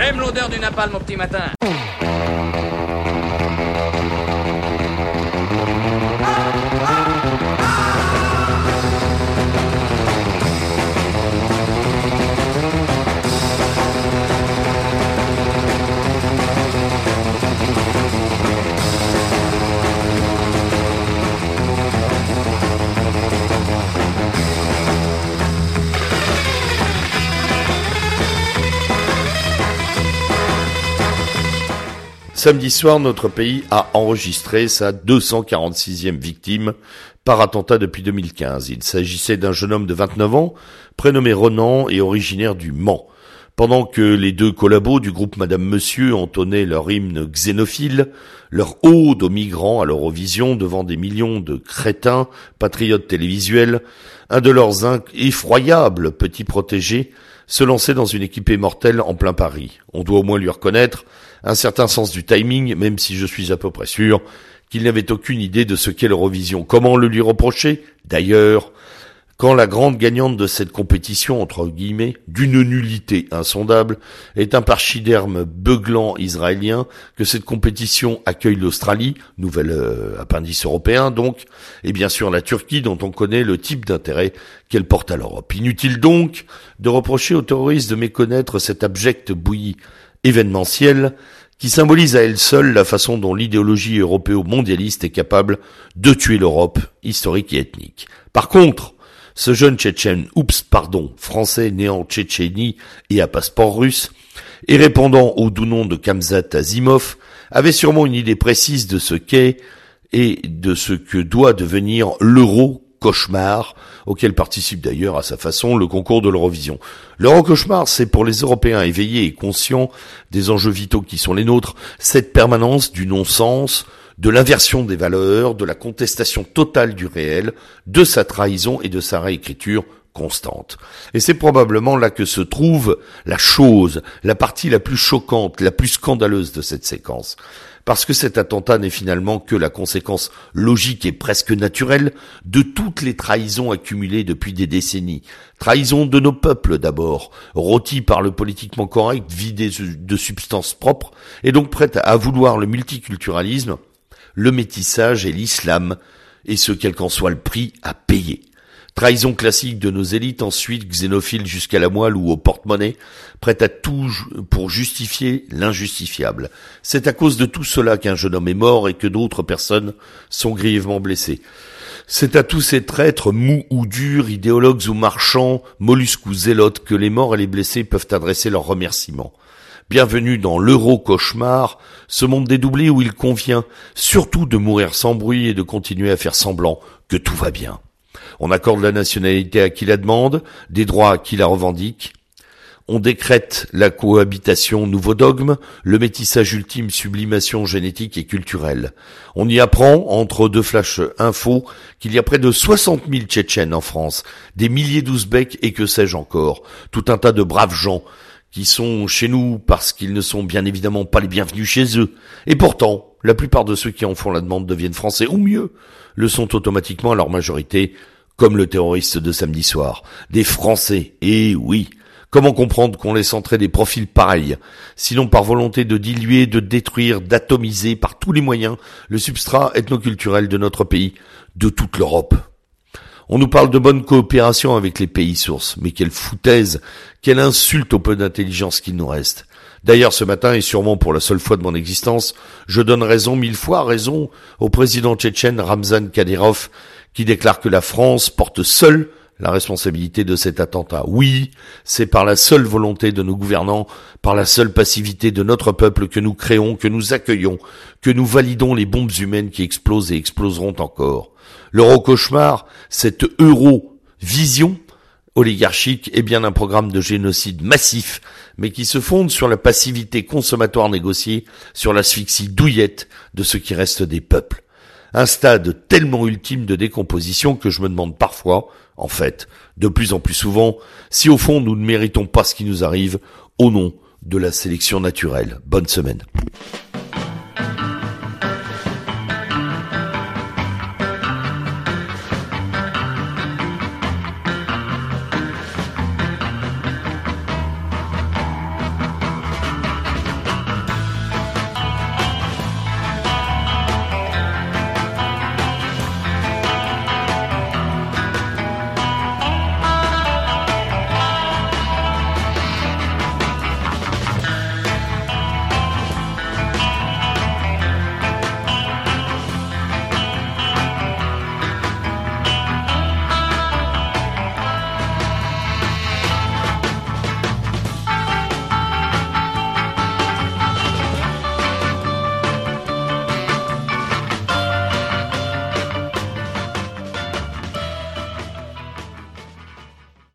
J'aime l'odeur du napalm au petit matin. Samedi soir, notre pays a enregistré sa 246e victime par attentat depuis 2015. Il s'agissait d'un jeune homme de 29 ans, prénommé Ronan et originaire du Mans. Pendant que les deux collabos du groupe Madame Monsieur entonnaient leur hymne xénophile, leur ode aux migrants à l'Eurovision devant des millions de crétins, patriotes télévisuels, un de leurs effroyables petits protégés se lançait dans une équipée mortelle en plein Paris. On doit au moins lui reconnaître un certain sens du timing, même si je suis à peu près sûr qu'il n'avait aucune idée de ce qu'est l'Eurovision. Comment le lui reprocher? D'ailleurs, quand la grande gagnante de cette compétition, entre guillemets, d'une nullité insondable, est un pachyderme beuglant israélien, que cette compétition accueille l'Australie, nouvel euh, appendice européen donc, et bien sûr la Turquie dont on connaît le type d'intérêt qu'elle porte à l'Europe. Inutile donc de reprocher aux terroristes de méconnaître cette abjecte bouillie événementielle qui symbolise à elle seule la façon dont l'idéologie européo-mondialiste est capable de tuer l'Europe historique et ethnique. Par contre, ce jeune Tchétchène, oups, pardon, français né en Tchétchénie et à passeport russe, et répondant au doux nom de Kamzat Azimov, avait sûrement une idée précise de ce qu'est et de ce que doit devenir l'euro cauchemar, auquel participe d'ailleurs à sa façon le concours de l'Eurovision. L'euro cauchemar, c'est pour les Européens éveillés et conscients des enjeux vitaux qui sont les nôtres, cette permanence du non-sens, de l'inversion des valeurs, de la contestation totale du réel, de sa trahison et de sa réécriture constante. Et c'est probablement là que se trouve la chose, la partie la plus choquante, la plus scandaleuse de cette séquence. Parce que cet attentat n'est finalement que la conséquence logique et presque naturelle de toutes les trahisons accumulées depuis des décennies. Trahison de nos peuples d'abord, rôtis par le politiquement correct, vidés de substances propres, et donc prêtes à vouloir le multiculturalisme, le métissage et l'islam, et ce quel qu'en soit le prix à payer. Trahison classique de nos élites, ensuite xénophiles jusqu'à la moelle ou au porte-monnaie, prêtes à tout pour justifier l'injustifiable. C'est à cause de tout cela qu'un jeune homme est mort et que d'autres personnes sont grièvement blessées. C'est à tous ces traîtres mous ou durs, idéologues ou marchands, mollusques ou zélotes, que les morts et les blessés peuvent adresser leurs remerciements. Bienvenue dans l'euro-cauchemar, ce monde dédoublé où il convient surtout de mourir sans bruit et de continuer à faire semblant que tout va bien. On accorde la nationalité à qui la demande, des droits à qui la revendique. On décrète la cohabitation nouveau dogme, le métissage ultime sublimation génétique et culturelle. On y apprend, entre deux flashs infos, qu'il y a près de 60 000 Tchétchènes en France, des milliers d'Ouzbeks et que sais-je encore, tout un tas de braves gens qui sont chez nous parce qu'ils ne sont bien évidemment pas les bienvenus chez eux. Et pourtant, la plupart de ceux qui en font la demande deviennent français, ou mieux, le sont automatiquement à leur majorité, comme le terroriste de samedi soir. Des Français, et oui. Comment comprendre qu'on laisse entrer des profils pareils, sinon par volonté de diluer, de détruire, d'atomiser par tous les moyens le substrat ethnoculturel de notre pays, de toute l'Europe? On nous parle de bonne coopération avec les pays sources, mais quelle foutaise, quelle insulte au peu d'intelligence qu'il nous reste. D'ailleurs, ce matin, et sûrement pour la seule fois de mon existence, je donne raison, mille fois raison, au président tchétchène Ramzan Kadyrov, qui déclare que la France porte seule la responsabilité de cet attentat. Oui, c'est par la seule volonté de nos gouvernants, par la seule passivité de notre peuple que nous créons, que nous accueillons, que nous validons les bombes humaines qui explosent et exploseront encore. L'euro-cauchemar, cette euro-vision oligarchique est bien un programme de génocide massif, mais qui se fonde sur la passivité consommatoire négociée, sur l'asphyxie douillette de ce qui reste des peuples. Un stade tellement ultime de décomposition que je me demande parfois, en fait, de plus en plus souvent, si au fond nous ne méritons pas ce qui nous arrive au nom de la sélection naturelle. Bonne semaine.